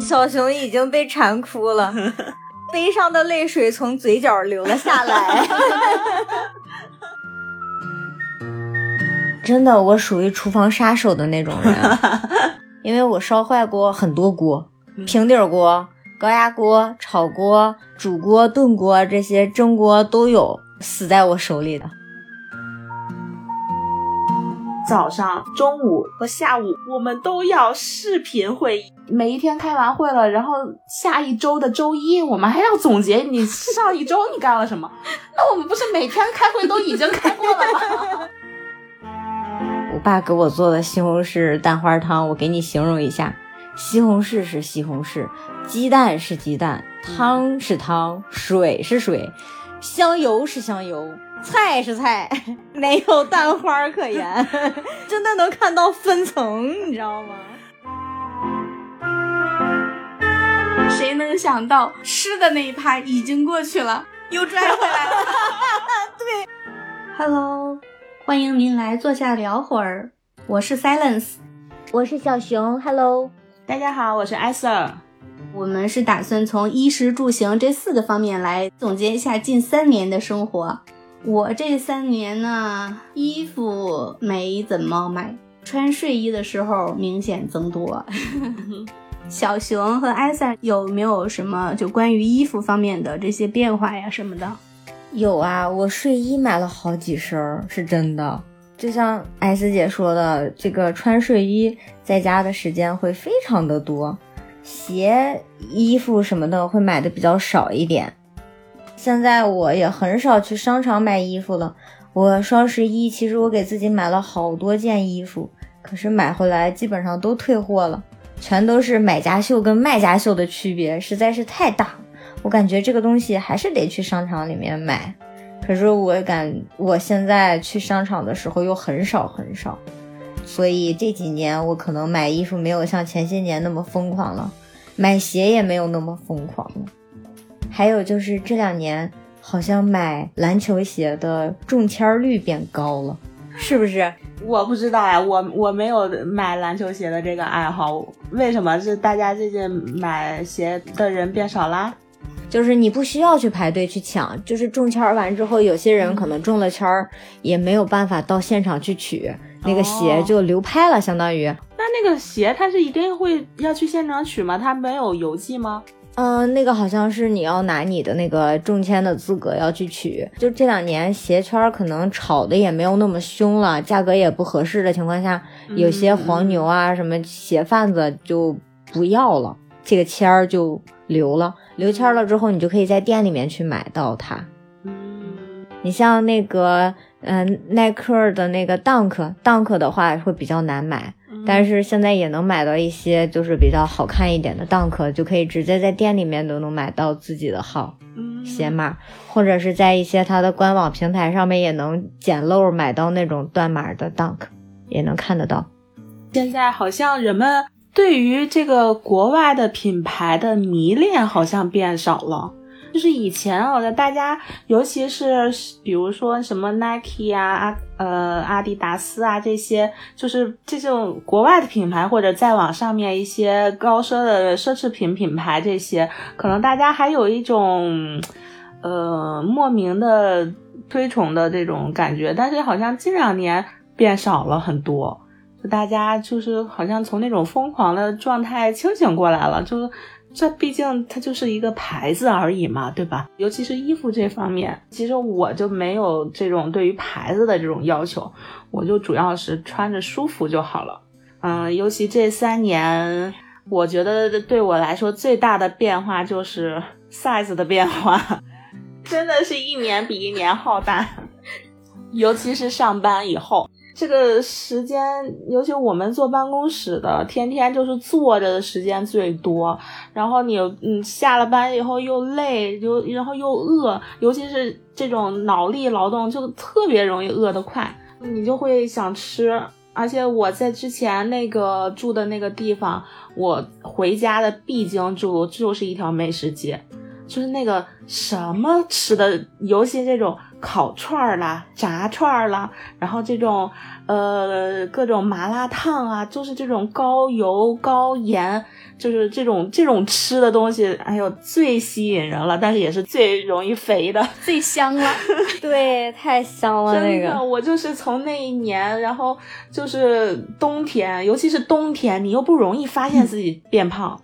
小熊已经被馋哭了，悲伤的泪水从嘴角流了下来。真的，我属于厨房杀手的那种人，因为我烧坏过很多锅，平底锅、高压锅、炒锅、煮锅、炖锅这些蒸锅都有死在我手里的。早上、中午和下午，我们都要视频会议。每一天开完会了，然后下一周的周一，我们还要总结你上一周你干了什么。那我们不是每天开会都已经开过了吗？我爸给我做的西红柿蛋花汤，我给你形容一下：西红柿是西红柿，鸡蛋是鸡蛋，汤是汤，水是水，香油是香油。菜是菜，没有蛋花可言，真的能看到分层，你知道吗？谁能想到吃的那一趴已经过去了，又拽回来了？对，Hello，欢迎您来坐下聊会儿。我是 Silence，我是小熊。Hello，大家好，我是艾瑟。我们是打算从衣食住行这四个方面来总结一下近三年的生活。我这三年呢，衣服没怎么买，穿睡衣的时候明显增多。小熊和艾萨有没有什么就关于衣服方面的这些变化呀什么的？有啊，我睡衣买了好几身，是真的。就像艾斯姐说的，这个穿睡衣在家的时间会非常的多，鞋、衣服什么的会买的比较少一点。现在我也很少去商场买衣服了。我双十一其实我给自己买了好多件衣服，可是买回来基本上都退货了，全都是买家秀跟卖家秀的区别实在是太大。我感觉这个东西还是得去商场里面买。可是我感我现在去商场的时候又很少很少，所以这几年我可能买衣服没有像前些年那么疯狂了，买鞋也没有那么疯狂了。还有就是这两年，好像买篮球鞋的中签率变高了，是不是？我不知道呀，我我没有买篮球鞋的这个爱好。为什么是大家最近买鞋的人变少啦？就是你不需要去排队去抢，就是中签完之后，有些人可能中了签儿，也没有办法到现场去取那个鞋，就流拍了，相当于。那那个鞋它是一定会要去现场取吗？它没有邮寄吗？嗯，那个好像是你要拿你的那个中签的资格要去取。就这两年鞋圈可能炒的也没有那么凶了，价格也不合适的情况下，有些黄牛啊什么鞋贩子就不要了，这个签儿就留了。留签了之后，你就可以在店里面去买到它。你像那个嗯耐克的那个 Dunk，Dunk 的话会比较难买。但是现在也能买到一些就是比较好看一点的 Dunk，就可以直接在店里面都能买到自己的号鞋码，或者是在一些它的官网平台上面也能捡漏买到那种断码的 Dunk，也能看得到。现在好像人们对于这个国外的品牌的迷恋好像变少了。就是以前啊，大家尤其是比如说什么 Nike 啊、呃阿迪达斯啊这些，就是这种国外的品牌，或者再往上面一些高奢的奢侈品品牌，这些可能大家还有一种呃莫名的推崇的这种感觉，但是好像近两年变少了很多，就大家就是好像从那种疯狂的状态清醒过来了，就。这毕竟它就是一个牌子而已嘛，对吧？尤其是衣服这方面，其实我就没有这种对于牌子的这种要求，我就主要是穿着舒服就好了。嗯，尤其这三年，我觉得对我来说最大的变化就是 size 的变化，真的是一年比一年浩大，尤其是上班以后。这个时间，尤其我们坐办公室的，天天就是坐着的时间最多。然后你，嗯，下了班以后又累，又然后又饿，尤其是这种脑力劳动，就特别容易饿得快，你就会想吃。而且我在之前那个住的那个地方，我回家的必经之路就是一条美食街。就是那个什么吃的，尤其这种烤串儿啦、炸串儿啦，然后这种呃各种麻辣烫啊，就是这种高油高盐，就是这种这种吃的东西，哎呦最吸引人了，但是也是最容易肥的，最香了。对，太香了那个。我就是从那一年，然后就是冬天，尤其是冬天，你又不容易发现自己变胖。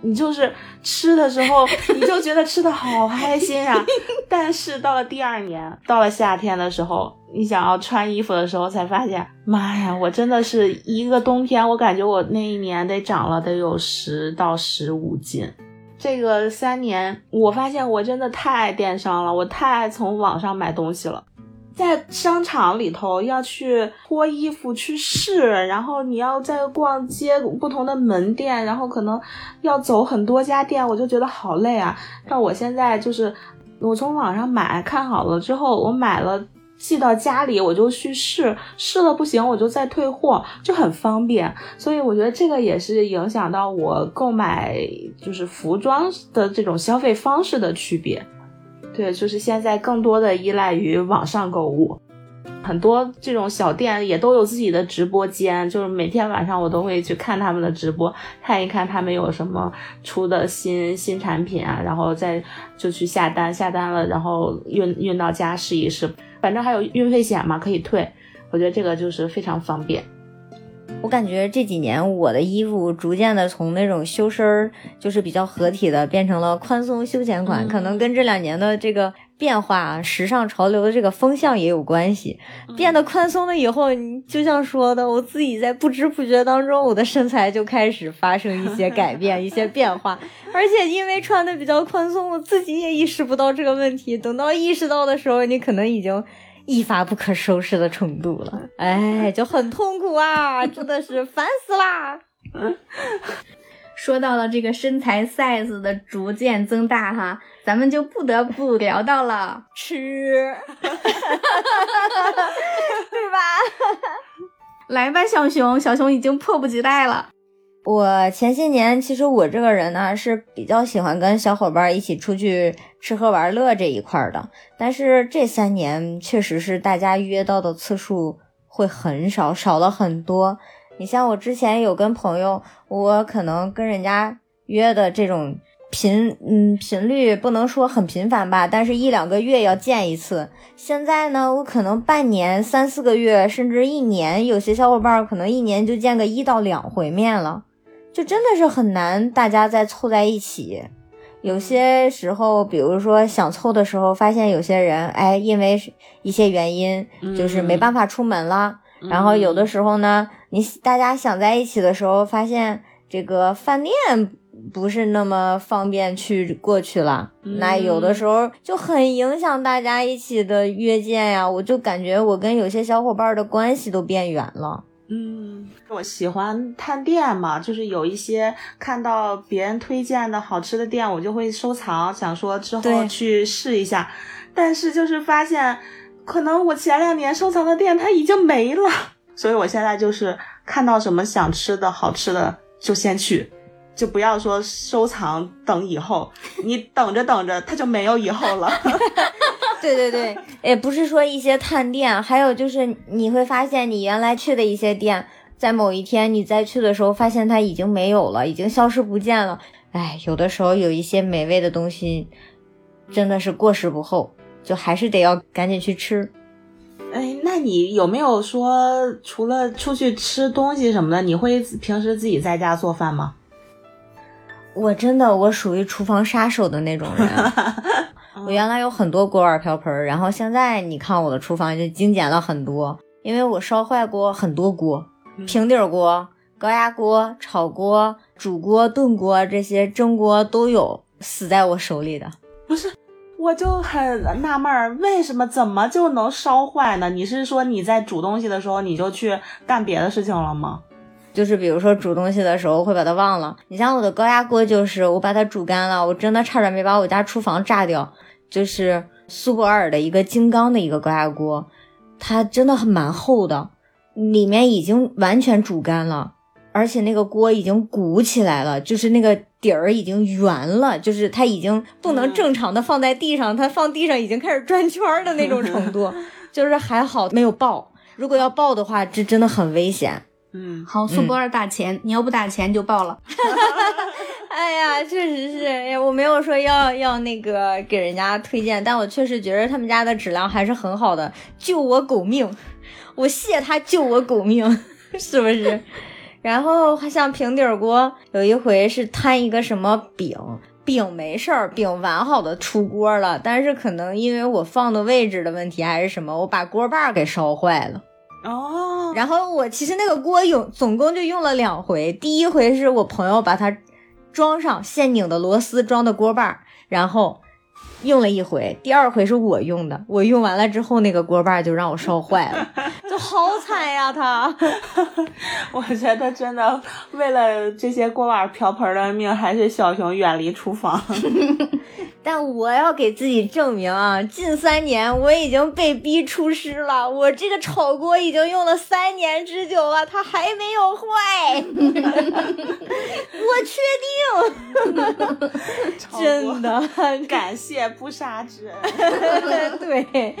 你就是吃的时候，你就觉得吃的好开心啊！但是到了第二年，到了夏天的时候，你想要穿衣服的时候，才发现，妈呀，我真的是一个冬天，我感觉我那一年得长了得有十到十五斤。这个三年，我发现我真的太爱电商了，我太爱从网上买东西了。在商场里头要去脱衣服去试，然后你要在逛街不同的门店，然后可能要走很多家店，我就觉得好累啊。但我现在就是我从网上买看好了之后，我买了寄到家里，我就去试，试了不行我就再退货，就很方便。所以我觉得这个也是影响到我购买就是服装的这种消费方式的区别。对，就是现在更多的依赖于网上购物，很多这种小店也都有自己的直播间，就是每天晚上我都会去看他们的直播，看一看他们有什么出的新新产品啊，然后再就去下单，下单了然后运运到家试一试，反正还有运费险嘛，可以退，我觉得这个就是非常方便。我感觉这几年我的衣服逐渐的从那种修身儿，就是比较合体的，变成了宽松休闲款。可能跟这两年的这个变化、时尚潮流的这个风向也有关系。变得宽松了以后，你就像说的，我自己在不知不觉当中，我的身材就开始发生一些改变、一些变化。而且因为穿的比较宽松，我自己也意识不到这个问题。等到意识到的时候，你可能已经。一发不可收拾的程度了，哎，就很痛苦啊，真的是烦死啦。说到了这个身材 size 的逐渐增大哈，咱们就不得不聊到了 吃，对吧？来吧，小熊，小熊已经迫不及待了。我前些年其实我这个人呢是比较喜欢跟小伙伴一起出去吃喝玩乐这一块的，但是这三年确实是大家约到的次数会很少，少了很多。你像我之前有跟朋友，我可能跟人家约的这种频，嗯，频率不能说很频繁吧，但是一两个月要见一次。现在呢，我可能半年、三四个月，甚至一年，有些小伙伴可能一年就见个一到两回面了。就真的是很难，大家再凑在一起。有些时候，比如说想凑的时候，发现有些人，哎，因为一些原因，就是没办法出门了。然后有的时候呢，你大家想在一起的时候，发现这个饭店不是那么方便去过去了。那有的时候就很影响大家一起的约见呀。我就感觉我跟有些小伙伴的关系都变远了。嗯，我喜欢探店嘛，就是有一些看到别人推荐的好吃的店，我就会收藏，想说之后去试一下。但是就是发现，可能我前两年收藏的店它已经没了，所以我现在就是看到什么想吃的好吃的就先去，就不要说收藏等以后，你等着等着它就没有以后了。对对对，也不是说一些探店，还有就是你会发现你原来去的一些店，在某一天你再去的时候，发现它已经没有了，已经消失不见了。哎，有的时候有一些美味的东西，真的是过时不候，就还是得要赶紧去吃。哎，那你有没有说除了出去吃东西什么的，你会平时自己在家做饭吗？我真的，我属于厨房杀手的那种人。我原来有很多锅碗瓢盆，然后现在你看我的厨房就精简了很多，因为我烧坏过很多锅，平底锅、高压锅、炒锅、煮锅、炖锅这些蒸锅都有死在我手里的。不是，我就很纳闷儿，为什么怎么就能烧坏呢？你是说你在煮东西的时候你就去干别的事情了吗？就是比如说煮东西的时候会把它忘了。你像我的高压锅，就是我把它煮干了，我真的差点没把我家厨房炸掉。就是苏泊尔的一个金刚的一个高压锅，它真的很蛮厚的，里面已经完全煮干了，而且那个锅已经鼓起来了，就是那个底儿已经圆了，就是它已经不能正常的放在地上，它放地上已经开始转圈儿的那种程度，就是还好没有爆。如果要爆的话，这真的很危险。嗯，好，苏泊儿打钱，你要不打钱就爆了。哎呀，确实是，哎呀，我没有说要要那个给人家推荐，但我确实觉得他们家的质量还是很好的，救我狗命，我谢他救我狗命，是不是？然后像平底锅，有一回是摊一个什么饼，饼没事儿，饼完好的出锅了，但是可能因为我放的位置的问题还是什么，我把锅把给烧坏了。哦，然后我其实那个锅用总共就用了两回，第一回是我朋友把它装上现拧的螺丝装的锅把儿，然后用了一回，第二回是我用的，我用完了之后那个锅把儿就让我烧坏了，就好惨呀他。我觉得真的为了这些锅碗瓢盆的命，还是小熊远离厨房。但我要给自己证明啊，近三年我已经被逼出师了，我这个炒锅已经用了三年之久了，它还没有坏，我确定，真的，感谢不杀之恩。对，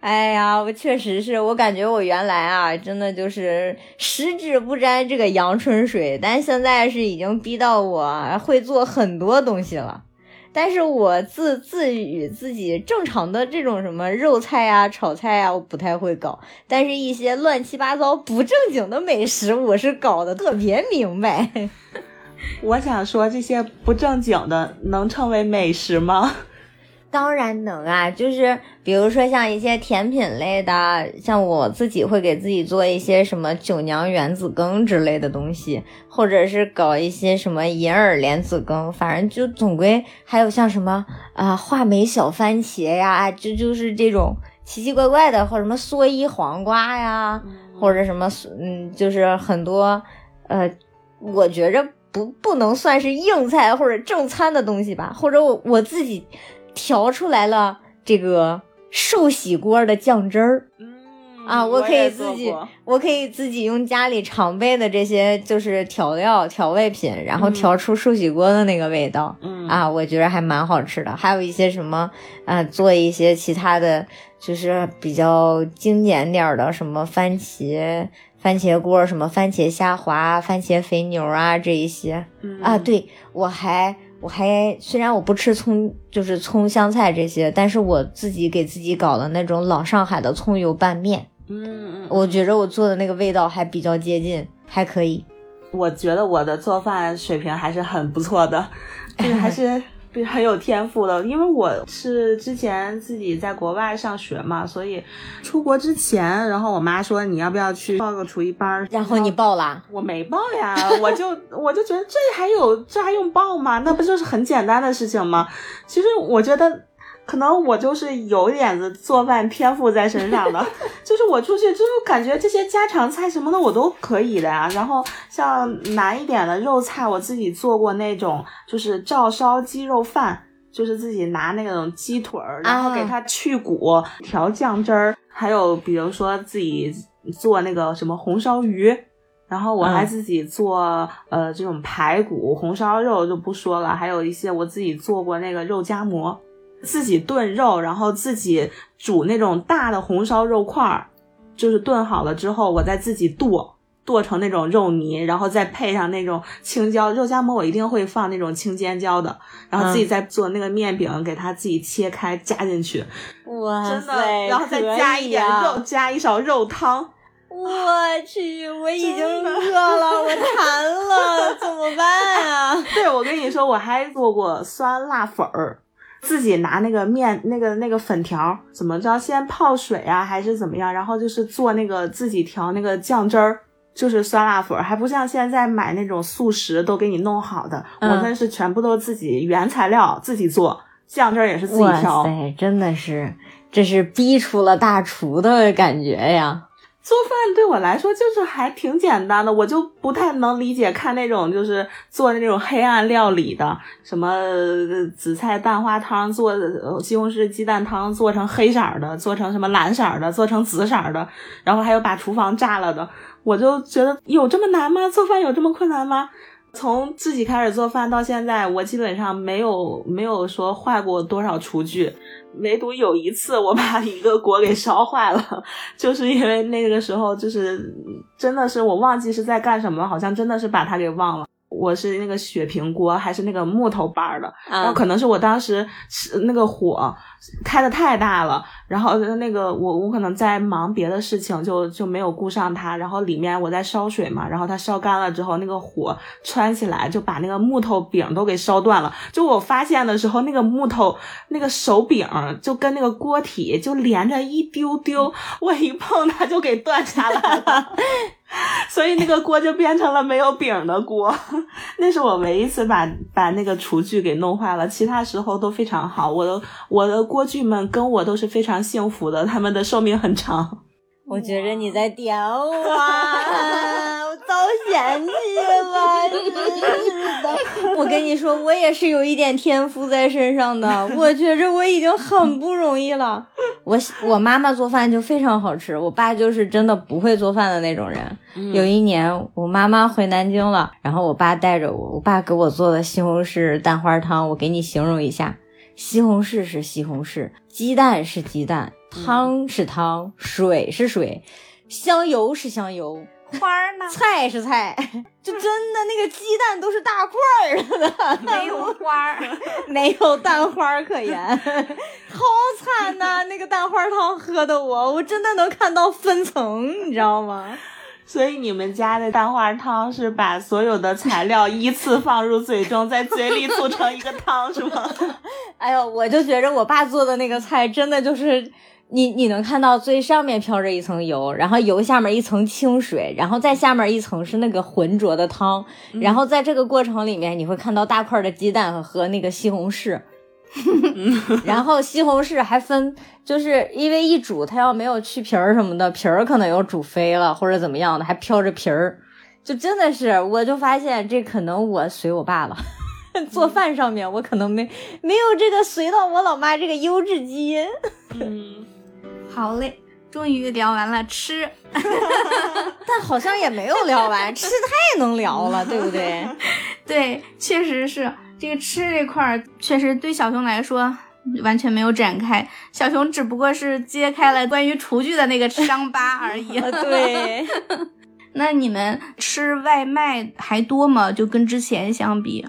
哎呀，我确实是我感觉我原来啊，真的就是十指不沾这个阳春水，但现在是已经逼到我会做很多东西了。但是我自自与自己正常的这种什么肉菜啊、炒菜啊，我不太会搞。但是一些乱七八糟不正经的美食，我是搞得特别明白。我想说，这些不正经的能称为美食吗？当然能啊，就是比如说像一些甜品类的，像我自己会给自己做一些什么九娘原子羹之类的东西，或者是搞一些什么银耳莲子羹，反正就总归还有像什么啊话梅小番茄呀，就就是这种奇奇怪怪的，或者什么蓑衣黄瓜呀，或者什么嗯，就是很多呃，我觉着不不能算是硬菜或者正餐的东西吧，或者我我自己。调出来了这个寿喜锅的酱汁儿，嗯啊，我可以自己，我我可以自己用家里常备的这些就是调料调味品，然后调出寿喜锅的那个味道，嗯。啊，我觉得还蛮好吃的。还有一些什么啊，做一些其他的就是比较经典点儿的，什么番茄番茄锅，什么番茄虾滑、番茄肥牛啊这一些。嗯。啊，对我还。我还虽然我不吃葱，就是葱香菜这些，但是我自己给自己搞了那种老上海的葱油拌面，嗯嗯，我觉着我做的那个味道还比较接近，还可以。我觉得我的做饭水平还是很不错的，就是还是。对，很有天赋的，因为我是之前自己在国外上学嘛，所以出国之前，然后我妈说你要不要去报个厨艺班，然后你报了，我没报呀，我就 我就觉得这还有这还用报吗？那不就是很简单的事情吗？其实我觉得。可能我就是有点子做饭天赋在身上的，就是我出去之后感觉这些家常菜什么的我都可以的呀。然后像难一点的肉菜，我自己做过那种就是照烧鸡肉饭，就是自己拿那种鸡腿儿，然后给它去骨、调酱汁儿，还有比如说自己做那个什么红烧鱼，然后我还自己做、呃这种排骨、红烧肉就不说了，还有一些我自己做过那个肉夹馍。自己炖肉，然后自己煮那种大的红烧肉块儿，就是炖好了之后，我再自己剁剁成那种肉泥，然后再配上那种青椒肉夹馍，我一定会放那种青尖椒的，然后自己再做那个面饼，给它自己切开加进去，哇真的，塞，然后再加一点肉，加一勺肉汤。我去，我已经饿了，我馋了，怎么办啊？对，我跟你说，我还做过酸辣粉儿。自己拿那个面那个那个粉条怎么着，先泡水啊，还是怎么样？然后就是做那个自己调那个酱汁儿，就是酸辣粉，还不像现在买那种速食都给你弄好的。嗯我们是全部都自己原材料自己做，酱汁儿也是自己哇调。塞，真的是，这是逼出了大厨的感觉呀！做饭对我来说就是还挺简单的，我就不太能理解看那种就是做那种黑暗料理的，什么紫菜蛋花汤做西红柿鸡蛋汤做成黑色的，做成什么蓝色的，做成紫色的，然后还有把厨房炸了的，我就觉得有这么难吗？做饭有这么困难吗？从自己开始做饭到现在，我基本上没有没有说坏过多少厨具，唯独有一次我把一个锅给烧坏了，就是因为那个时候就是真的是我忘记是在干什么，好像真的是把它给忘了。我是那个雪平锅，还是那个木头板的，然后可能是我当时是那个火开的太大了，然后那个我我可能在忙别的事情，就就没有顾上它，然后里面我在烧水嘛，然后它烧干了之后，那个火窜起来就把那个木头柄都给烧断了。就我发现的时候，那个木头那个手柄就跟那个锅体就连着一丢丢，我一碰它就给断下来了。所以那个锅就变成了没有柄的锅，那是我唯一一次把把那个厨具给弄坏了，其他时候都非常好。我的我的锅具们跟我都是非常幸福的，他们的寿命很长。我觉着你在点 我，我遭嫌弃了，真是。我跟你说，我也是有一点天赋在身上的。我觉着我已经很不容易了。我我妈妈做饭就非常好吃，我爸就是真的不会做饭的那种人。有一年我妈妈回南京了，然后我爸带着我，我爸给我做的西红柿蛋花汤，我给你形容一下：西红柿是西红柿，鸡蛋是鸡蛋。汤是汤，水是水，香油是香油，花呢？菜是菜，就真的那个鸡蛋都是大块儿的，没有花儿，没有蛋花可言，好惨呐！那个蛋花汤喝的我，我真的能看到分层，你知道吗？所以你们家的蛋花汤是把所有的材料依次放入嘴中，在嘴里组成一个汤，是吗？哎呦，我就觉着我爸做的那个菜真的就是。你你能看到最上面飘着一层油，然后油下面一层清水，然后再下面一层是那个浑浊的汤，然后在这个过程里面你会看到大块的鸡蛋和那个西红柿，然后西红柿还分，就是因为一煮它要没有去皮儿什么的，皮儿可能又煮飞了或者怎么样的，还飘着皮儿，就真的是我就发现这可能我随我爸了，做饭上面我可能没没有这个随到我老妈这个优质基因。嗯。好嘞，终于聊完了吃，但好像也没有聊完，吃太能聊了，对不对？对，确实是这个吃这块儿，确实对小熊来说完全没有展开，小熊只不过是揭开了关于厨具的那个伤疤而已。对，那你们吃外卖还多吗？就跟之前相比，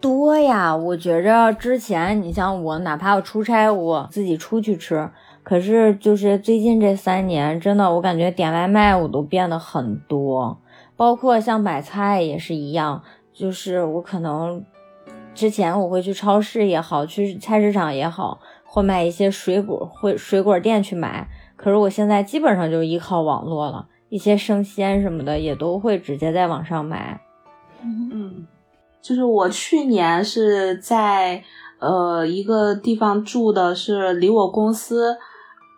多呀。我觉着之前你像我，哪怕我出差，我自己出去吃。可是，就是最近这三年，真的，我感觉点外卖我都变得很多，包括像买菜也是一样。就是我可能之前我会去超市也好，去菜市场也好，或买一些水果，会水果店去买。可是我现在基本上就依靠网络了，一些生鲜什么的也都会直接在网上买。嗯，就是我去年是在呃一个地方住的，是离我公司。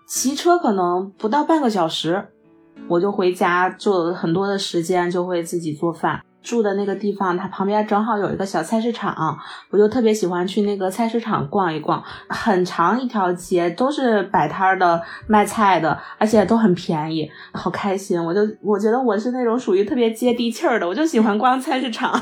骑车可能不到半个小时，我就回家，就很多的时间就会自己做饭。住的那个地方，它旁边正好有一个小菜市场，我就特别喜欢去那个菜市场逛一逛。很长一条街都是摆摊的卖菜的，而且都很便宜，好开心。我就我觉得我是那种属于特别接地气儿的，我就喜欢逛菜市场。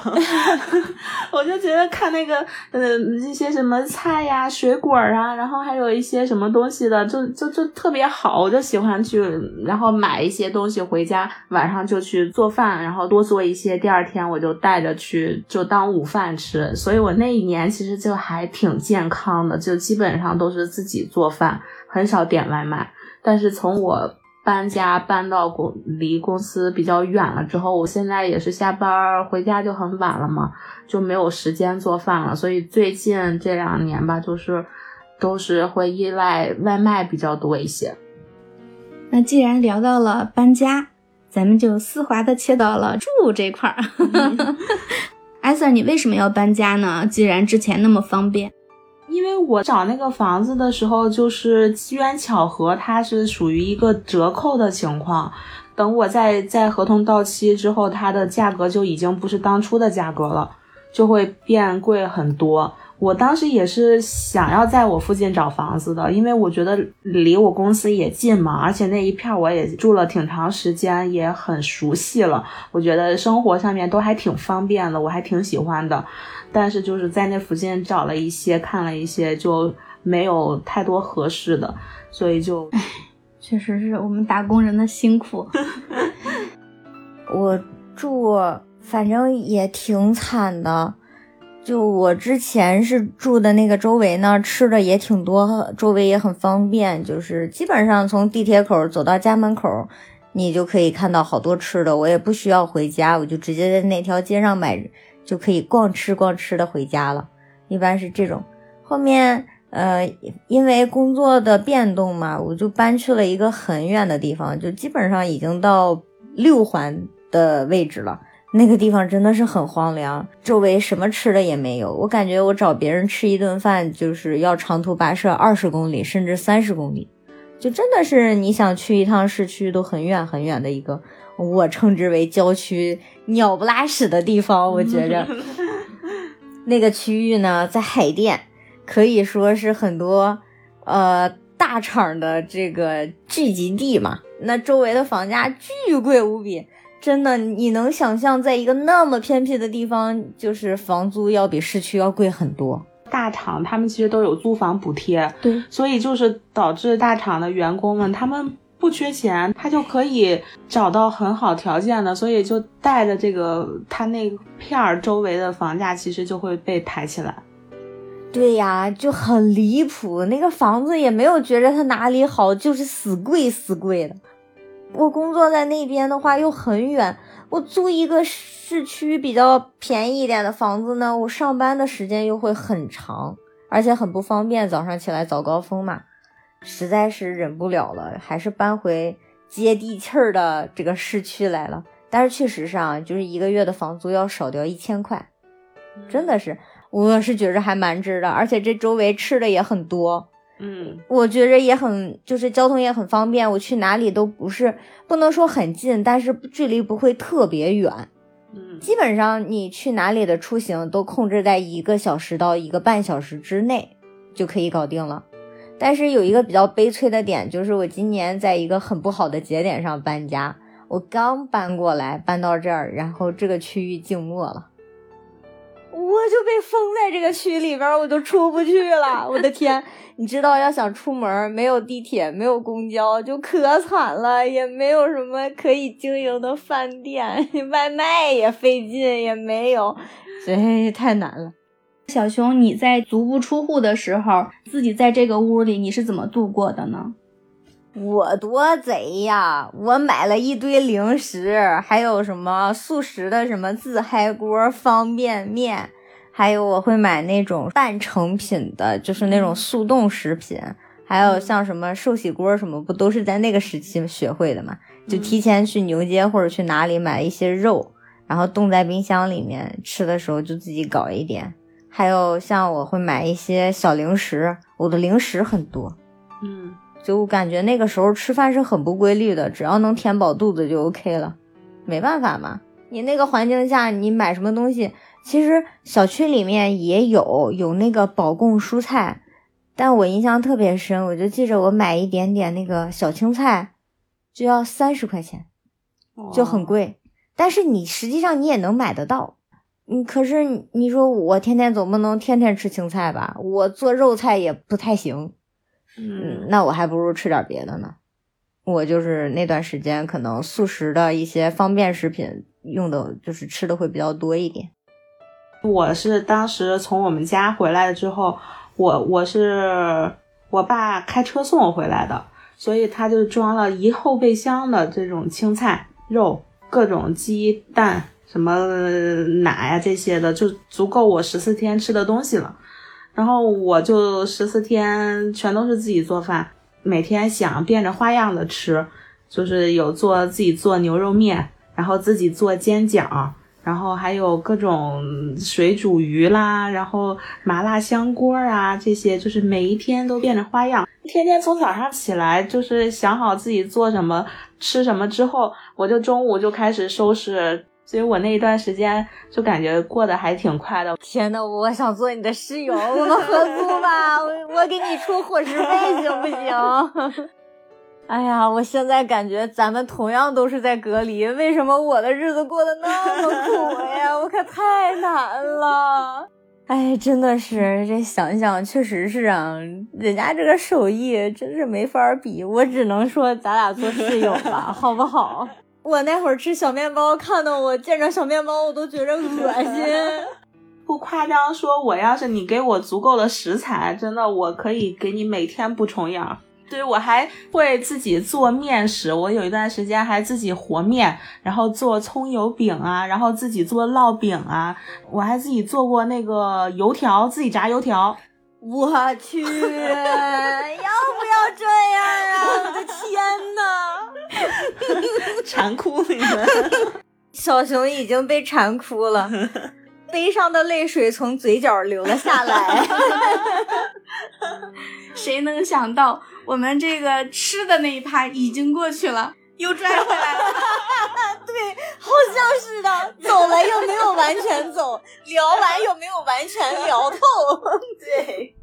我就觉得看那个呃一些什么菜呀、水果啊，然后还有一些什么东西的，就就就特别好，我就喜欢去，然后买一些东西回家，晚上就去做饭，然后多做一些第二天。天我就带着去，就当午饭吃，所以我那一年其实就还挺健康的，就基本上都是自己做饭，很少点外卖。但是从我搬家搬到公离公司比较远了之后，我现在也是下班回家就很晚了嘛，就没有时间做饭了。所以最近这两年吧，就是都是会依赖外卖比较多一些。那既然聊到了搬家。咱们就丝滑的切到了住这块儿。艾 Sir，你为什么要搬家呢？既然之前那么方便。因为我找那个房子的时候，就是机缘巧合，它是属于一个折扣的情况。等我在在合同到期之后，它的价格就已经不是当初的价格了，就会变贵很多。我当时也是想要在我附近找房子的，因为我觉得离我公司也近嘛，而且那一片我也住了挺长时间，也很熟悉了。我觉得生活上面都还挺方便的，我还挺喜欢的。但是就是在那附近找了一些，看了一些，就没有太多合适的，所以就，确实是我们打工人的辛苦。我住，反正也挺惨的。就我之前是住的那个周围呢，吃的也挺多，周围也很方便，就是基本上从地铁口走到家门口，你就可以看到好多吃的。我也不需要回家，我就直接在那条街上买，就可以逛吃逛吃的回家了。一般是这种。后面呃，因为工作的变动嘛，我就搬去了一个很远的地方，就基本上已经到六环的位置了。那个地方真的是很荒凉，周围什么吃的也没有。我感觉我找别人吃一顿饭就是要长途跋涉二十公里，甚至三十公里，就真的是你想去一趟市区都很远很远的一个，我称之为郊区鸟不拉屎的地方。我觉着 那个区域呢，在海淀，可以说是很多呃大厂的这个聚集地嘛。那周围的房价巨贵无比。真的，你能想象在一个那么偏僻的地方，就是房租要比市区要贵很多。大厂他们其实都有租房补贴，对，所以就是导致大厂的员工们他们不缺钱，他就可以找到很好条件的，所以就带着这个他那片儿周围的房价其实就会被抬起来。对呀，就很离谱，那个房子也没有觉着它哪里好，就是死贵死贵的。我工作在那边的话又很远，我租一个市区比较便宜一点的房子呢，我上班的时间又会很长，而且很不方便。早上起来早高峰嘛，实在是忍不了了，还是搬回接地气儿的这个市区来了。但是确实上就是一个月的房租要少掉一千块，真的是，我是觉着还蛮值的，而且这周围吃的也很多。嗯，我觉着也很，就是交通也很方便，我去哪里都不是不能说很近，但是距离不会特别远。嗯，基本上你去哪里的出行都控制在一个小时到一个半小时之内就可以搞定了。但是有一个比较悲催的点，就是我今年在一个很不好的节点上搬家，我刚搬过来，搬到这儿，然后这个区域静默了。我就被封在这个区里边，我就出不去了。我的天，你知道，要想出门，没有地铁，没有公交，就可惨了。也没有什么可以经营的饭店，外卖也费劲，也没有，所以太难了。小熊，你在足不出户的时候，自己在这个屋里，你是怎么度过的呢？我多贼呀！我买了一堆零食，还有什么速食的什么自嗨锅、方便面，还有我会买那种半成品的，就是那种速冻食品，还有像什么寿喜锅什么，不都是在那个时期学会的嘛？就提前去牛街或者去哪里买一些肉，然后冻在冰箱里面，吃的时候就自己搞一点。还有像我会买一些小零食，我的零食很多，嗯。就感觉那个时候吃饭是很不规律的，只要能填饱肚子就 OK 了。没办法嘛，你那个环境下，你买什么东西，其实小区里面也有有那个保供蔬菜，但我印象特别深，我就记着我买一点点那个小青菜就要三十块钱，就很贵。但是你实际上你也能买得到，嗯，可是你说我天天总不能天天吃青菜吧？我做肉菜也不太行。嗯，那我还不如吃点别的呢。我就是那段时间可能速食的一些方便食品用的，就是吃的会比较多一点。我是当时从我们家回来之后，我我是我爸开车送我回来的，所以他就装了一后备箱的这种青菜、肉、各种鸡蛋、什么奶呀这些的，就足够我十四天吃的东西了。然后我就十四天全都是自己做饭，每天想变着花样的吃，就是有做自己做牛肉面，然后自己做煎饺，然后还有各种水煮鱼啦，然后麻辣香锅啊这些，就是每一天都变着花样。天天从早上起来就是想好自己做什么吃什么之后，我就中午就开始收拾所以我那一段时间就感觉过得还挺快的。天呐，我想做你的室友，我们合租吧，我我给你出伙食费行不行？哎呀，我现在感觉咱们同样都是在隔离，为什么我的日子过得那么苦呀？我可太难了。哎，真的是这想想，确实是啊，人家这个手艺真是没法比，我只能说咱俩做室友吧，好不好？我那会儿吃小面包，看到我见着小面包，我都觉着恶心。不夸张说，我要是你给我足够的食材，真的我可以给你每天不重样。对，我还会自己做面食，我有一段时间还自己和面，然后做葱油饼啊，然后自己做烙饼啊，我还自己做过那个油条，自己炸油条。我去，要不要这样啊？我的天呐！馋哭你们，小熊已经被馋哭了，悲伤的泪水从嘴角流了下来。谁能想到，我们这个吃的那一趴已经过去了，又拽回来了。对，好像是的，走了又没有完全走，聊完又没有完全聊透。对。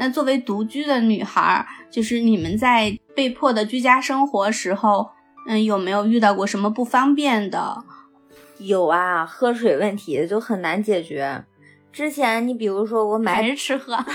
那作为独居的女孩，就是你们在被迫的居家生活时候，嗯，有没有遇到过什么不方便的？有啊，喝水问题就很难解决。之前你比如说我买还是吃喝。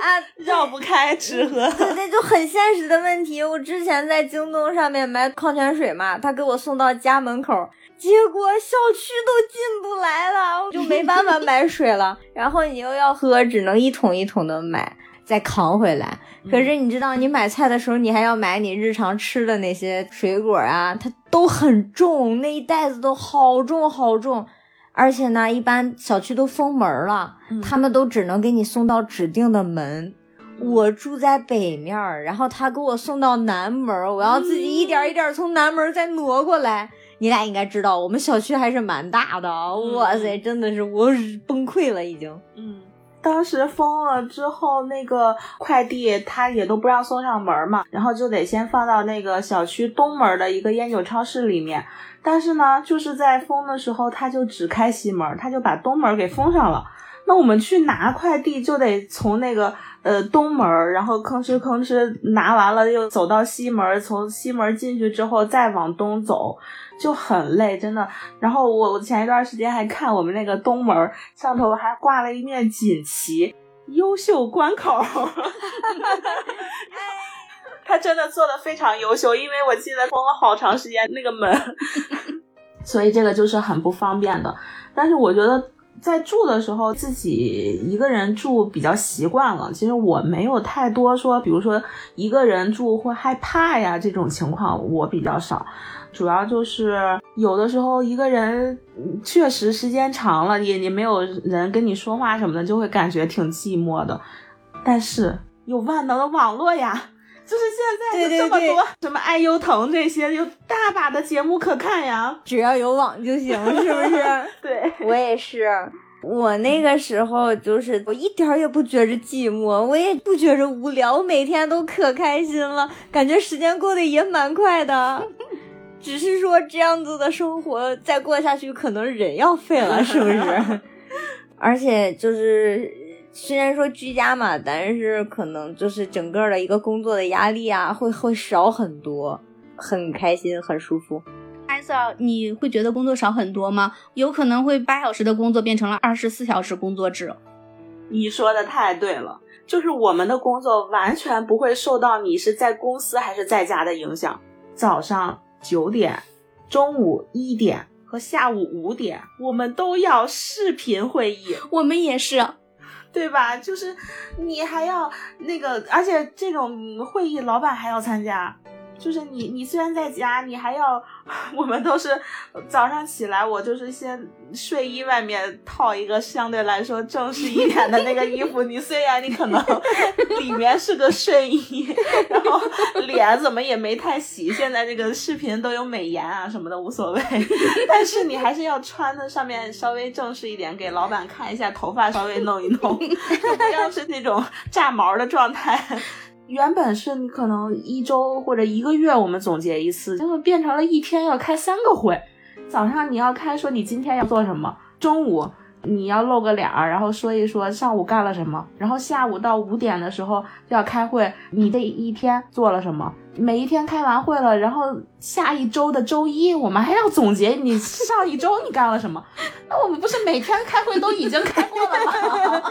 啊，绕不开吃喝，那就很现实的问题。我之前在京东上面买矿泉水嘛，他给我送到家门口，结果小区都进不来了，我就没办法买水了。然后你又要喝，只能一桶一桶的买，再扛回来。可是你知道，你买菜的时候，你还要买你日常吃的那些水果啊，它都很重，那一袋子都好重好重。而且呢，一般小区都封门了，他们都只能给你送到指定的门。我住在北面，然后他给我送到南门，我要自己一点一点从南门再挪过来。你俩应该知道，我们小区还是蛮大的。哇塞，真的是我崩溃了，已经。嗯，当时封了之后，那个快递他也都不让送上门嘛，然后就得先放到那个小区东门的一个烟酒超市里面。但是呢，就是在封的时候，他就只开西门，他就把东门给封上了。那我们去拿快递就得从那个呃东门，然后吭哧吭哧拿完了，又走到西门，从西门进去之后再往东走，就很累，真的。然后我我前一段时间还看我们那个东门上头还挂了一面锦旗，优秀关口。他真的做的非常优秀，因为我记得封了好长时间那个门，所以这个就是很不方便的。但是我觉得在住的时候，自己一个人住比较习惯了。其实我没有太多说，比如说一个人住会害怕呀这种情况，我比较少。主要就是有的时候一个人确实时间长了，也也没有人跟你说话什么的，就会感觉挺寂寞的。但是有万能的网络呀。就是现在这么多什么爱优腾这些，有大把的节目可看呀，只要有网就行，是不是？对我也是，我那个时候就是我一点也不觉着寂寞，我也不觉着无聊，我每天都可开心了，感觉时间过得也蛮快的。只是说这样子的生活再过下去，可能人要废了，是不是？而且就是。虽然说居家嘛，但是可能就是整个的一个工作的压力啊，会会少很多，很开心，很舒服。艾瑟，你会觉得工作少很多吗？有可能会八小时的工作变成了二十四小时工作制。你说的太对了，就是我们的工作完全不会受到你是在公司还是在家的影响。早上九点、中午一点和下午五点，我们都要视频会议。我们也是。对吧？就是你还要那个，而且这种会议老板还要参加。就是你，你虽然在家，你还要，我们都是早上起来，我就是先睡衣外面套一个相对来说正式一点的那个衣服。你虽然你可能里面是个睡衣，然后脸怎么也没太洗，现在这个视频都有美颜啊什么的无所谓，但是你还是要穿的上面稍微正式一点，给老板看一下头发稍微弄一弄，不要是那种炸毛的状态。原本是你可能一周或者一个月我们总结一次，结果变成了一天要开三个会。早上你要开说你今天要做什么，中午你要露个脸儿，然后说一说上午干了什么，然后下午到五点的时候就要开会，你这一天做了什么。每一天开完会了，然后下一周的周一我们还要总结你上一周你干了什么。那我们不是每天开会都已经开过了吗？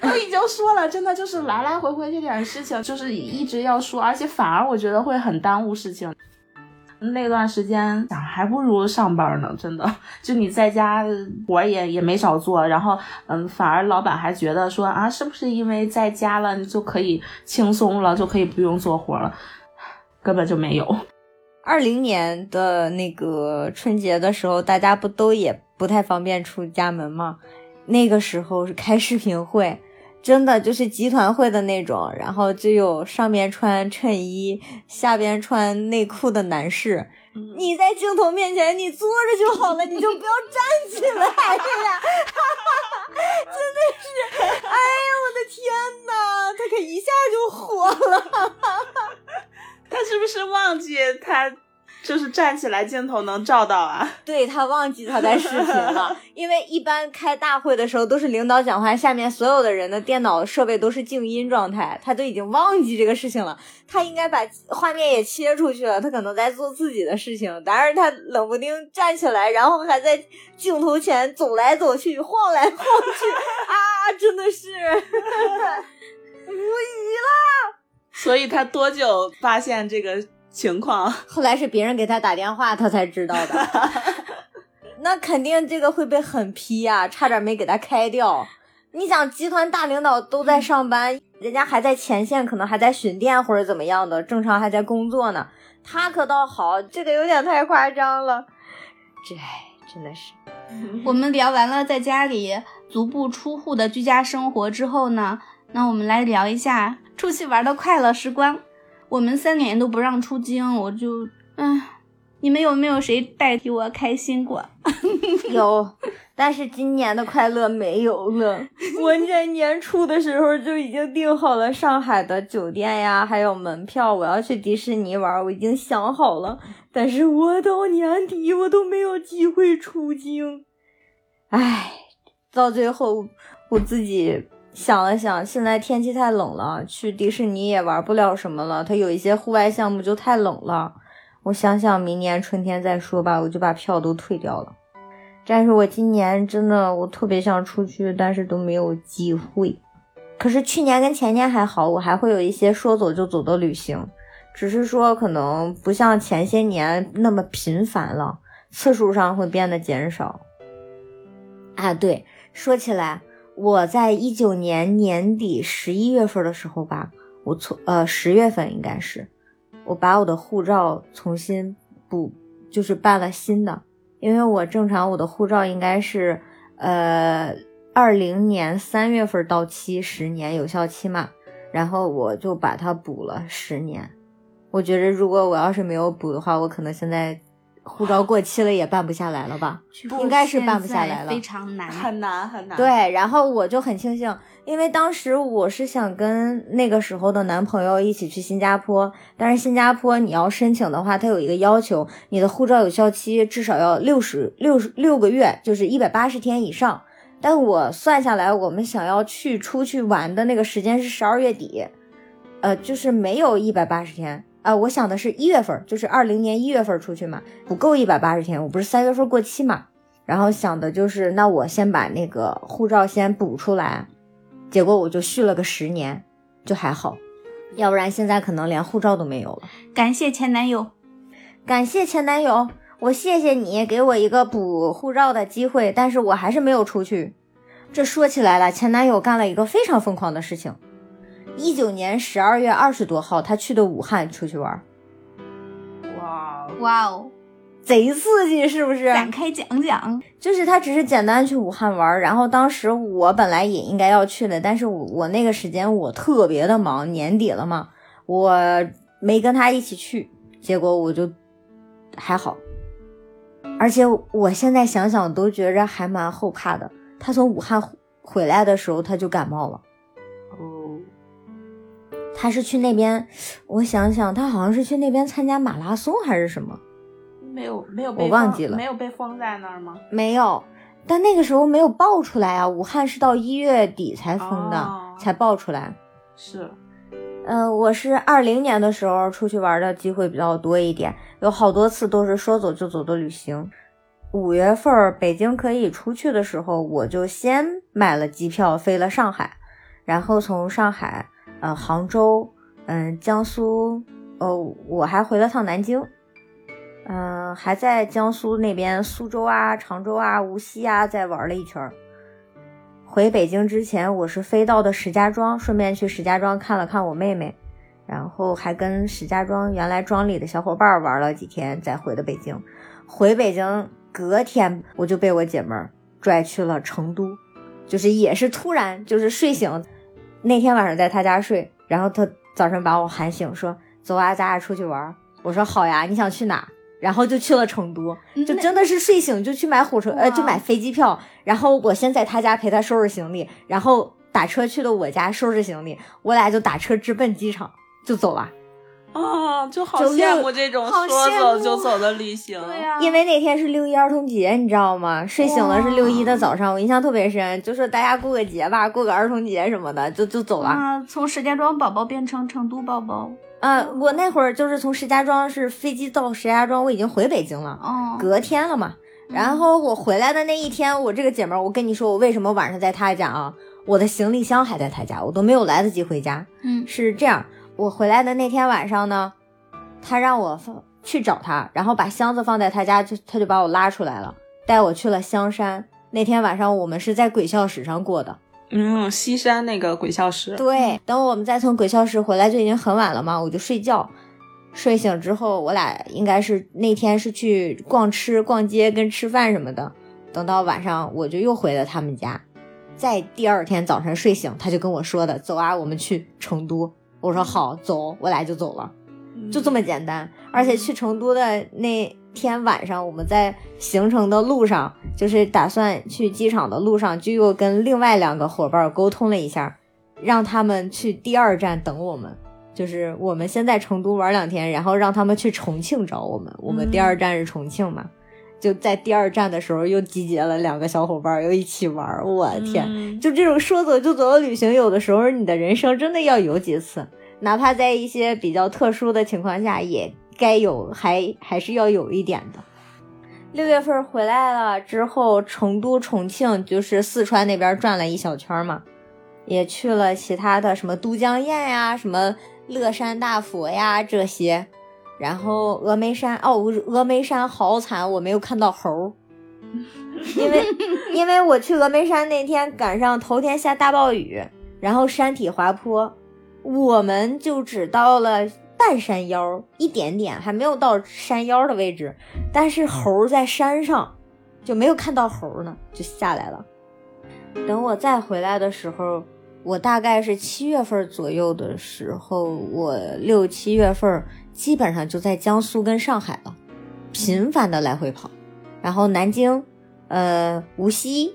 都已经说了，真的就是来来回回这点事情，就是一直要说，而且反而我觉得会很耽误事情。那段时间想还不如上班呢，真的。就你在家活也也没少做，然后嗯，反而老板还觉得说啊，是不是因为在家了你就可以轻松了，就可以不用做活了？根本就没有。二零年的那个春节的时候，大家不都也不太方便出家门吗？那个时候是开视频会。真的就是集团会的那种，然后就有上面穿衬衣，下边穿内裤的男士。你在镜头面前，你坐着就好了，你就不要站起来呀！真的是，哎呀，我的天呐，他可一下就火了。他是不是忘记他？就是站起来，镜头能照到啊。对他忘记他在视频了，因为一般开大会的时候都是领导讲话，下面所有的人的电脑设备都是静音状态，他都已经忘记这个事情了。他应该把画面也切出去了，他可能在做自己的事情，但是他冷不丁站起来，然后还在镜头前走来走去，晃来晃去啊，真的是无语了。所以他多久发现这个？情况后来是别人给他打电话，他才知道的。那肯定这个会被狠批呀，差点没给他开掉。你想，集团大领导都在上班，人家还在前线，可能还在巡店或者怎么样的，正常还在工作呢。他可倒好，这个有点太夸张了。这真的是。我们聊完了在家里足不出户的居家生活之后呢，那我们来聊一下出去玩的快乐时光。我们三年都不让出京，我就，唉，你们有没有谁代替我开心过？有，但是今年的快乐没有了。我在年初的时候就已经订好了上海的酒店呀，还有门票，我要去迪士尼玩，我已经想好了。但是我到年底我都没有机会出京，唉，到最后我自己。想了想，现在天气太冷了，去迪士尼也玩不了什么了。它有一些户外项目就太冷了。我想想，明年春天再说吧。我就把票都退掉了。但是我今年真的，我特别想出去，但是都没有机会。可是去年跟前年还好，我还会有一些说走就走的旅行，只是说可能不像前些年那么频繁了，次数上会变得减少。啊，对，说起来。我在一九年年底十一月份的时候吧，我从呃十月份应该是，我把我的护照重新补，就是办了新的，因为我正常我的护照应该是呃二零年三月份到期十年有效期嘛，然后我就把它补了十年。我觉得如果我要是没有补的话，我可能现在。护照过期了也办不下来了吧？应该是办不下来了，非常难，很难很难。对，然后我就很庆幸，因为当时我是想跟那个时候的男朋友一起去新加坡，但是新加坡你要申请的话，它有一个要求，你的护照有效期至少要六十六十六个月，就是一百八十天以上。但我算下来，我们想要去出去玩的那个时间是十二月底，呃，就是没有一百八十天。啊，我想的是一月份，就是二零年一月份出去嘛，不够一百八十天，我不是三月份过期嘛，然后想的就是，那我先把那个护照先补出来，结果我就续了个十年，就还好，要不然现在可能连护照都没有了。感谢前男友，感谢前男友，我谢谢你给我一个补护照的机会，但是我还是没有出去。这说起来了，前男友干了一个非常疯狂的事情。一九年十二月二十多号，他去的武汉出去玩。哇哇哦，贼刺激，是不是？展开讲讲。就是他只是简单去武汉玩，然后当时我本来也应该要去的，但是我我那个时间我特别的忙，年底了嘛，我没跟他一起去，结果我就还好。而且我现在想想都觉着还蛮后怕的。他从武汉回来的时候他就感冒了。他是去那边，我想想，他好像是去那边参加马拉松还是什么？没有没有被我忘记了没有被封在那儿吗？没有，但那个时候没有爆出来啊。武汉是到一月底才封的，哦才爆出来。是，嗯、我是二零年的时候出去玩的机会比较多一点，有好多次都是说走就走的旅行。五月份儿北京可以出去的时候，我就先买了机票飞了上海，然后从上海，呃，杭州，嗯、江苏，呃，我还回了趟南京，嗯、还在江苏那边苏州啊、常州啊、无锡啊再玩了一圈。回北京之前，我是飞到的石家庄，顺便去石家庄看了看我妹妹，然后还跟石家庄原来庄里的小伙伴玩了几天，再回的北京。回北京隔天我就被我姐们拽去了成都，就是也是突然就是睡醒，那天晚上在他家睡，然后他早上把我喊醒说：“走啊，咱俩出去玩。”我说：“好呀，你想去哪？”然后就去了成都，就真的是睡醒就去买火车，呃，就买飞机票。然后我先在他家陪他收拾行李，然后打车去了我家收拾行李，我俩就打车直奔机场就走了。啊，就好羡慕这种说走就走的旅行。对呀、因为那天是六一儿童节，你知道吗？睡醒了是六一的早上，我印象特别深，就说大家过个节吧，过个儿童节什么的，就就走了。啊，从石家庄宝宝变成成都宝宝，嗯、我那会儿就是从石家庄是飞机到石家庄，我已经回北京了，哦，隔天了嘛。然后我回来的那一天，我这个姐们儿，我跟你说，我为什么晚上在她家啊？我的行李箱还在她家，我都没有来得及回家。嗯是这样，我回来的那天晚上呢，他让我放去找他，然后把箱子放在他家，就他就把我拉出来了，带我去了香山。那天晚上我们是在鬼校石上过的。嗯，西山那个鬼校石，对，等我们再从鬼校石回来就已经很晚了嘛，我就睡觉。睡醒之后，我俩应该是那天是去逛吃、逛街跟吃饭什么的。等到晚上，我就又回了他们家。在第二天早晨睡醒，他就跟我说的：“走啊，我们去成都。”我说好，走，我俩就走了。嗯就这么简单。而且去成都的那天晚上，我们在行程的路上，就是打算去机场的路上，就又跟另外两个伙伴沟通了一下，让他们去第二站等我们。就是我们先在成都玩两天，然后让他们去重庆找我们。我们第二站是重庆嘛，就在第二站的时候又集结了两个小伙伴，又一起玩。我的天！嗯就这种说走就走的旅行，有的时候你的人生真的要有几次，哪怕在一些比较特殊的情况下，也该有，还还是要有一点的。六月份回来了之后，成都、重庆就是四川那边转了一小圈嘛，也去了其他的什么都江堰呀、什么乐山大佛呀这些，然后峨眉山哦，峨眉山好惨，我没有看到猴儿。因为因为我去峨眉山那天赶上头天下大暴雨，然后山体滑坡，我们就只到了半山腰一点点，还没有到山腰的位置，但是猴儿在山上，就没有看到猴儿呢，就下来了。等我再回来的时候，我大概是七月份左右的时候，我六七月份基本上就在江苏跟上海了，频繁的来回跑，然后南京。呃，无锡、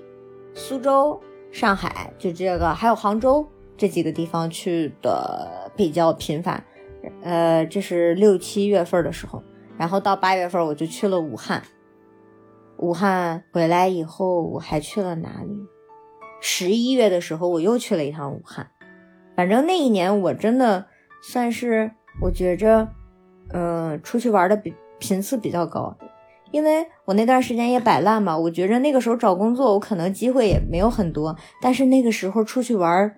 苏州、上海，就这个，还有杭州这几个地方去的比较频繁。呃，这是六七月份的时候，然后到八月份我就去了武汉。武汉回来以后，我还去了哪里？十一月的时候，我又去了一趟武汉。反正那一年我真的算是，我觉着，嗯、出去玩的比频次比较高。因为我那段时间也摆烂嘛，我觉着那个时候找工作，我可能机会也没有很多，但是那个时候出去玩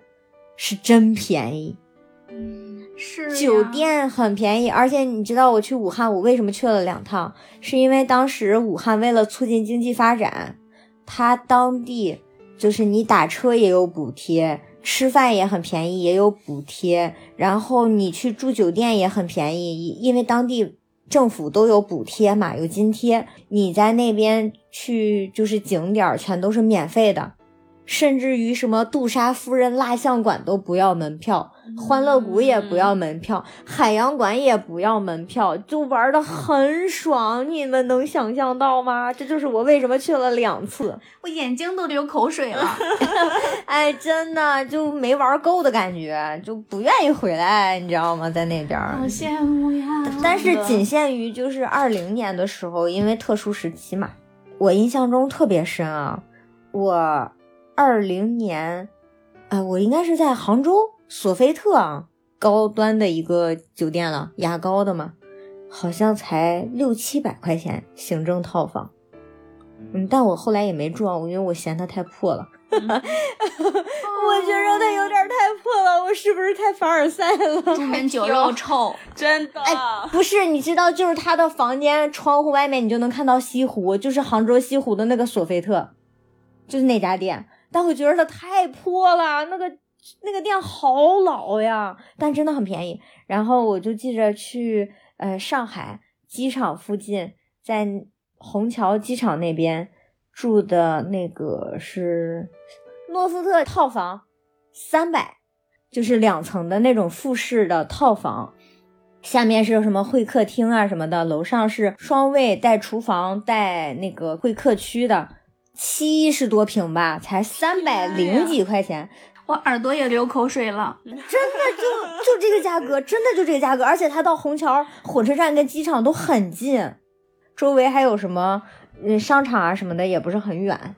是真便宜，是酒店很便宜，而且你知道我去武汉，我为什么去了两趟？是因为当时武汉为了促进经济发展，它当地就是你打车也有补贴，吃饭也很便宜，也有补贴，然后你去住酒店也很便宜，因为当地政府都有补贴嘛，有津贴，你在那边去就是景点全都是免费的，甚至于什么杜莎夫人蜡像馆都不要门票。欢乐谷也不要门票，海洋馆也不要门票，就玩的很爽。你们能想象到吗？这就是我为什么去了两次，我眼睛都流口水了。哎，真的就没玩够的感觉，就不愿意回来，你知道吗？在那边，好羡慕呀。但是仅限于就是二零年的时候，因为特殊时期嘛，我印象中特别深啊。我二零年，呃，我应该是在杭州索菲特啊，高端的一个酒店了，牙膏的嘛，好像才六七百块钱行政套房。嗯，但我后来也没住啊，因为我嫌它太破了。我觉着它有点太破了，我是不是太凡尔赛了？出门酒肉臭，真的。哎，不是，你知道，就是他的房间窗户外面你就能看到西湖，就是杭州西湖的那个索菲特，就是那家店。但我觉得它太破了，那个那个店好老呀，但真的很便宜。然后我就记着去呃上海机场附近，在虹桥机场那边。住的那个是诺斯特套房，三百，就是两层的那种复式的套房，下面是什么会客厅啊什么的，楼上是双卫带厨房带那个会客区的，七十多平吧，才三百零几块钱，我耳朵也流口水了，真的就就这个价格，真的就这个价格，而且它到虹桥火车站跟机场都很近，周围还有什么？嗯，商场啊什么的也不是很远。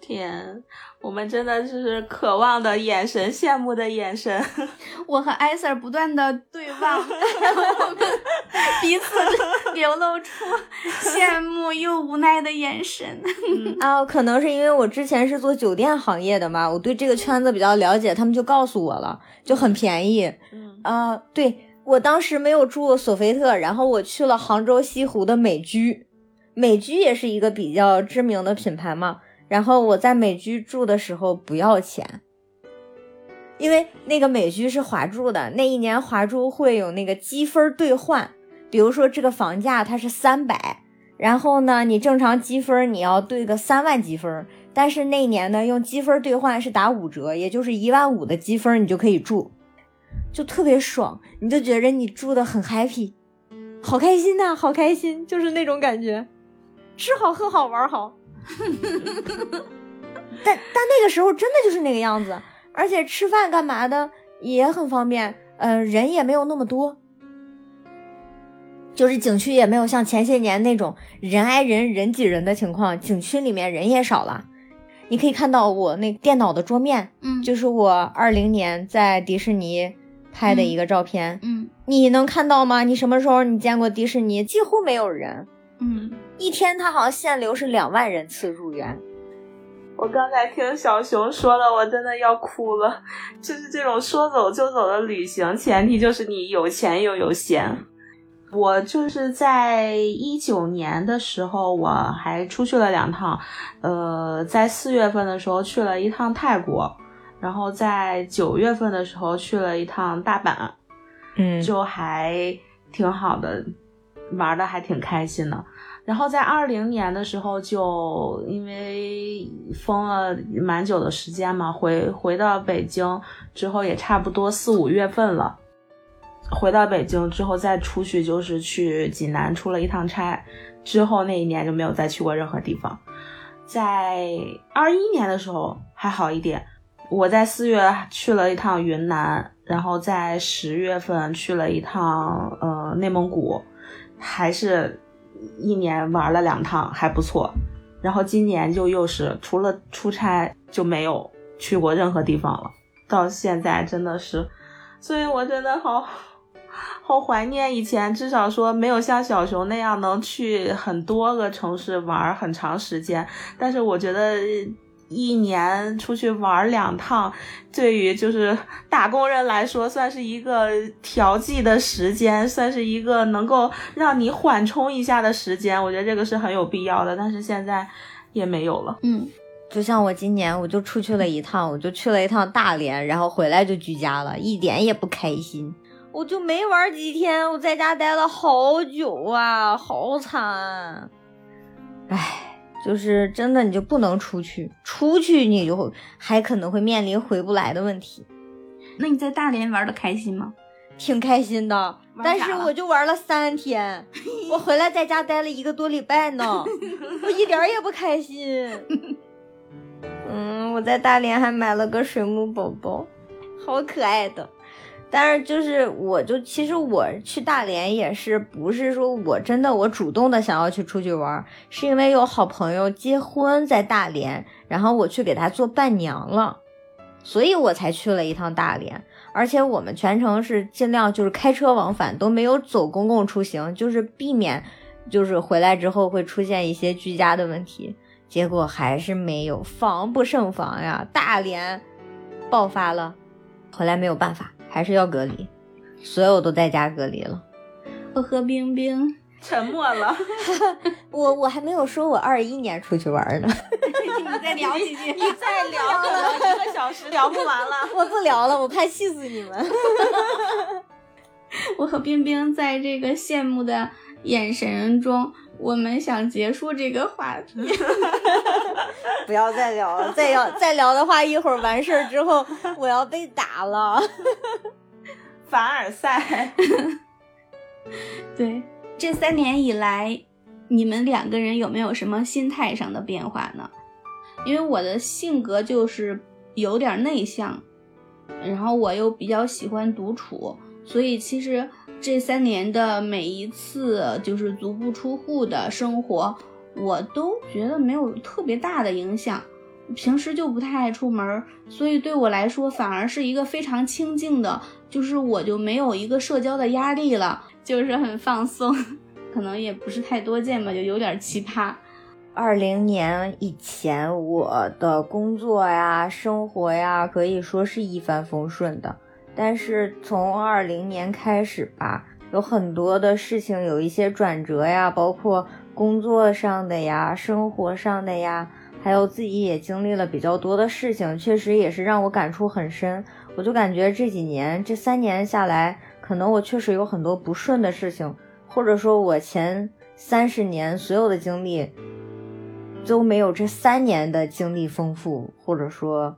天，我们真的是渴望的眼神，羡慕的眼神。我和艾 Sir 不断的对望，彼此流露出羡慕又无奈的眼神。啊，可能是因为我之前是做酒店行业的嘛，我对这个圈子比较了解，他们就告诉我了，就很便宜。嗯啊，对我当时没有住索菲特，然后我去了杭州西湖的美居。美居也是一个比较知名的品牌嘛，然后我在美居住的时候不要钱，因为那个美居是华住的，那一年华住会有那个积分兑换，比如说这个房价它是三百，然后呢你正常积分你要兑个三万积分，但是那一年呢用积分兑换是打五折，也就是一万五的积分你就可以住，就特别爽，你就觉着你住的很 happy，好开心呐，好开心，就是那种感觉。吃好喝好玩好，但但那个时候真的就是那个样子，而且吃饭干嘛的也很方便，呃，人也没有那么多，就是景区也没有像前些年那种人挨人人挤人的情况，景区里面人也少了。你可以看到我那电脑的桌面，嗯，就是我二零年在迪士尼拍的一个照片，嗯，你能看到吗？你什么时候你见过迪士尼？几乎没有人。嗯，一天他好像限流是两万人次入园。我刚才听小熊说的，我真的要哭了。就是这种说走就走的旅行，前提就是你有钱又有闲。我就是在一九年的时候，我还出去了两趟。呃，在四月份的时候去了一趟泰国，然后在九月份的时候去了一趟大阪。嗯，就还挺好的。玩的还挺开心的，然后在二零年的时候，就因为封了蛮久的时间嘛，回回到北京之后也差不多四五月份了。回到北京之后再出去就是去济南出了一趟差，之后那一年就没有再去过任何地方。在二一年的时候还好一点，我在四月去了一趟云南，然后在十月份去了一趟呃内蒙古。还是一年玩了两趟，还不错。然后今年就又是除了出差就没有去过任何地方了。到现在真的是，所以我真的好 好怀念以前，至少说没有像小熊那样能去很多个城市玩很长时间。但是我觉得。一年出去玩两趟，对于就是打工人来说，算是一个调剂的时间，算是一个能够让你缓冲一下的时间。我觉得这个是很有必要的，但是现在也没有了。嗯，就像我今年我就出去了一趟，我就去了一趟大连，然后回来就居家了，一点也不开心。我就没玩几天，我在家待了好久啊，好惨，唉。就是真的，你就不能出去，出去你就还可能会面临回不来的问题。那你在大连玩的开心吗？挺开心的，但是我就玩了三天，我回来在家待了一个多礼拜呢，我一点也不开心。嗯，我在大连还买了个水母宝宝，好可爱的。但是就是，我就其实我去大连也是不是说我真的我主动的想要去出去玩，是因为有好朋友结婚在大连，然后我去给他做伴娘了，所以我才去了一趟大连。而且我们全程是尽量就是开车往返，都没有走公共出行，就是避免就是回来之后会出现一些居家的问题。结果还是没有，防不胜防呀！大连爆发了，回来没有办法。还是要隔离，所有都在家隔离了。我和冰冰沉默了。我我还没有说我二一年出去玩呢。你再聊几句，你再 聊可能一个小时聊不完了。我不聊了，我怕气死你们。我和冰冰在这个羡慕的眼神中。我们想结束这个话题，不要再聊了。再要再聊的话，一会儿完事儿之后，我要被打了。凡尔赛。对，这三年以来，你们两个人有没有什么心态上的变化呢？因为我的性格就是有点内向，然后我又比较喜欢独处，所以其实。这三年的每一次就是足不出户的生活，我都觉得没有特别大的影响。平时就不太爱出门，所以对我来说反而是一个非常清静的，就是我就没有一个社交的压力了，就是很放松。可能也不是太多见吧，就有点奇葩。二零年以前，我的工作呀、生活呀，可以说是一帆风顺的。但是从二零年开始吧，有很多的事情有一些转折呀，包括工作上的呀、生活上的呀，还有自己也经历了比较多的事情，确实也是让我感触很深。我就感觉这几年、这三年下来，可能我确实有很多不顺的事情，或者说我前三十年所有的经历都没有这三年的经历丰富，或者说。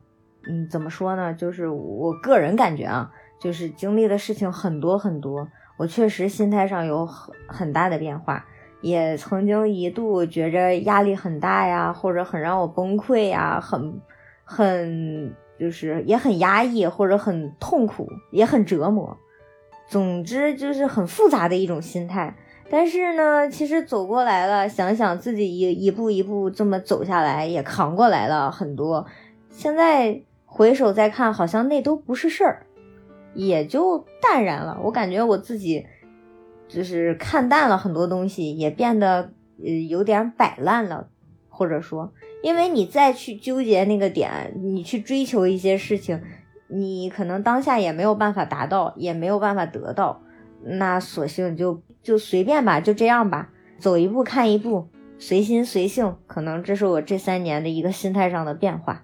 嗯，怎么说呢？就是我个人感觉啊，就是经历的事情很多很多，我确实心态上有很很大的变化，也曾经一度觉着压力很大呀，或者很让我崩溃呀，很很就是也很压抑，或者很痛苦，也很折磨，总之就是很复杂的一种心态。但是呢，其实走过来了，想想自己一一步一步这么走下来，也扛过来了很多，现在。回首再看，好像那都不是事儿，也就淡然了。我感觉我自己就是看淡了很多东西，也变得呃有点摆烂了，或者说，因为你再去纠结那个点，你去追求一些事情，你可能当下也没有办法达到，也没有办法得到，那索性就就随便吧，就这样吧，走一步看一步，随心随性。可能这是我这三年的一个心态上的变化。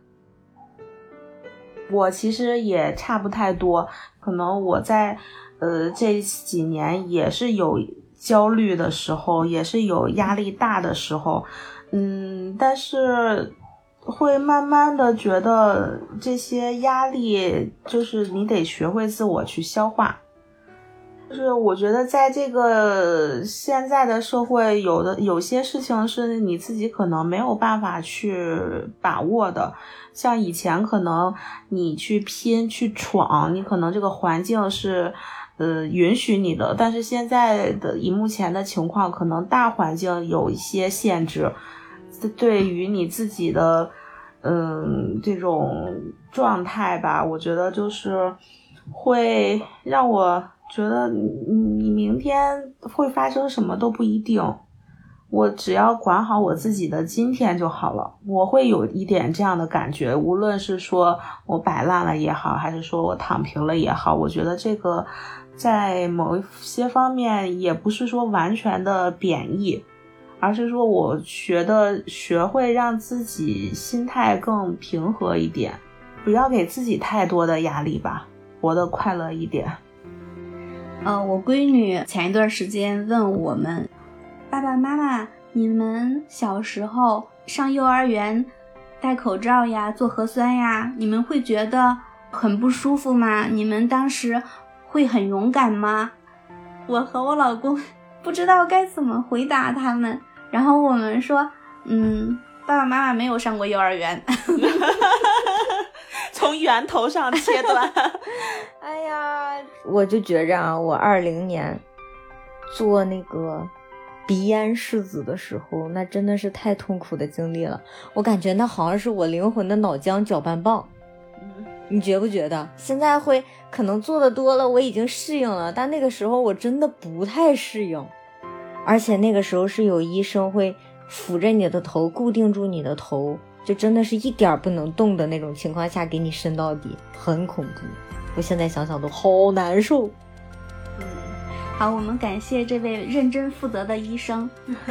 我其实也差不太多，可能我在，呃这几年也是有焦虑的时候，也是有压力大的时候，嗯，但是会慢慢的觉得这些压力就是你得学会自我去消化。就是我觉得，在这个现在的社会，有的有些事情是你自己可能没有办法去把握的。像以前可能你去拼去闯，你可能这个环境是呃允许你的，但是现在的以目前的情况，可能大环境有一些限制，对于你自己的嗯这种状态吧，我觉得就是会让我。觉得你你明天会发生什么都不一定，我只要管好我自己的今天就好了。我会有一点这样的感觉，无论是说我摆烂了也好，还是说我躺平了也好，我觉得这个在某些方面也不是说完全的贬义，而是说我觉得学会让自己心态更平和一点，不要给自己太多的压力吧，活得快乐一点。呃，我闺女前一段时间问我们爸爸妈妈：“你们小时候上幼儿园戴口罩呀、做核酸呀，你们会觉得很不舒服吗？你们当时会很勇敢吗？我和我老公不知道该怎么回答他们，然后我们说，嗯，爸爸妈妈没有上过幼儿园。从源头上切断。哎呀，我就觉着啊，我二零年做那个鼻咽拭子的时候，那真的是太痛苦的经历了。我感觉那好像是我灵魂的脑浆搅拌棒。你觉不觉得？现在会可能做的多了，我已经适应了，但那个时候我真的不太适应。而且那个时候是有医生会扶着你的头，固定住你的头。就真的是一点不能动的那种情况下给你伸到底，很恐怖。我现在想想都好难受。嗯，好，我们感谢这位认真负责的医生。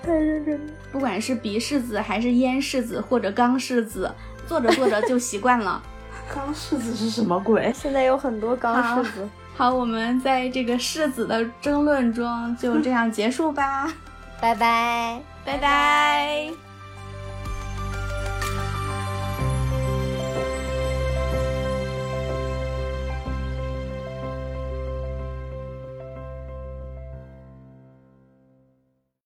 太认真了，不管是鼻拭子还是咽拭子或者肛拭子，做着做着就习惯了。肛拭子是什么鬼？现在有很多肛拭子。好，我们在这个拭子的争论中就这样结束吧。拜拜，拜拜。